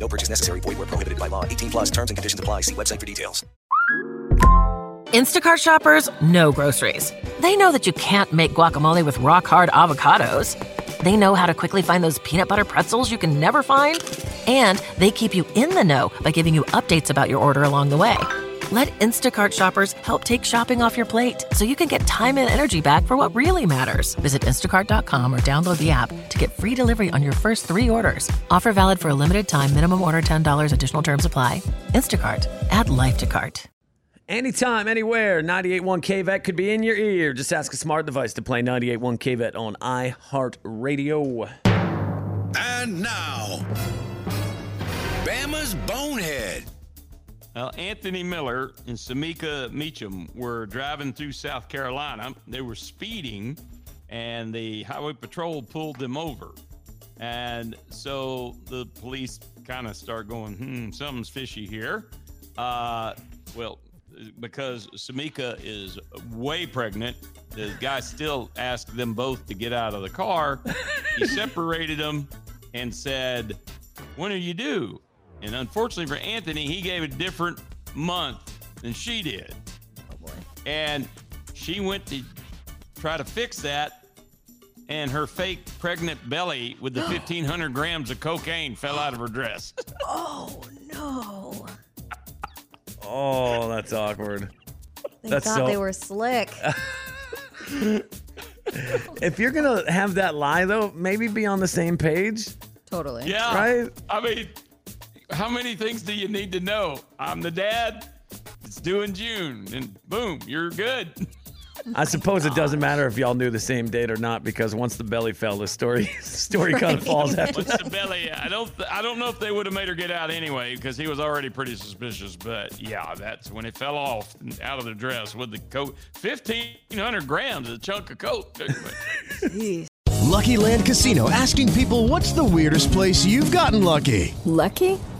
No purchase necessary. Void where prohibited by law. 18 plus terms and conditions apply. See website for details. Instacart shoppers know groceries. They know that you can't make guacamole with rock hard avocados. They know how to quickly find those peanut butter pretzels you can never find. And they keep you in the know by giving you updates about your order along the way. Let Instacart shoppers help take shopping off your plate so you can get time and energy back for what really matters. Visit instacart.com or download the app to get free delivery on your first three orders. Offer valid for a limited time, minimum order $10, additional terms apply. Instacart, add life to cart. Anytime, anywhere, 98.1 KVET could be in your ear. Just ask a smart device to play 98.1 KVET on iHeartRadio. And now, Bama's Bonehead. Well, Anthony Miller and Samika Meacham were driving through South Carolina. They were speeding, and the highway patrol pulled them over. And so the police kind of start going, hmm, something's fishy here. Uh, well, because Samika is way pregnant, the guy still asked them both to get out of the car. He separated them and said, When are you due? And unfortunately for Anthony, he gave a different month than she did. Oh boy. And she went to try to fix that, and her fake pregnant belly with the 1,500 grams of cocaine fell out of her dress. Oh no. Oh, that's awkward. They That's thought so- they were slick. If you're going to have that lie, though, maybe be on the same page. totally. Yeah. Right? I mean, how many things do you need to know? I'm the dad. It's due in June, and boom, you're good. I suppose it doesn't matter if y'all knew the same date or not because once the belly fell, the story the story kind of falls after What's the belly? I don't. I don't know if they would have made her get out anyway because he was already pretty suspicious. But yeah, that's when it fell off out of the dress with the coat. Fifteen hundred grams, a chunk of coat. Lucky Land Casino asking people what's the weirdest place you've gotten lucky? Lucky?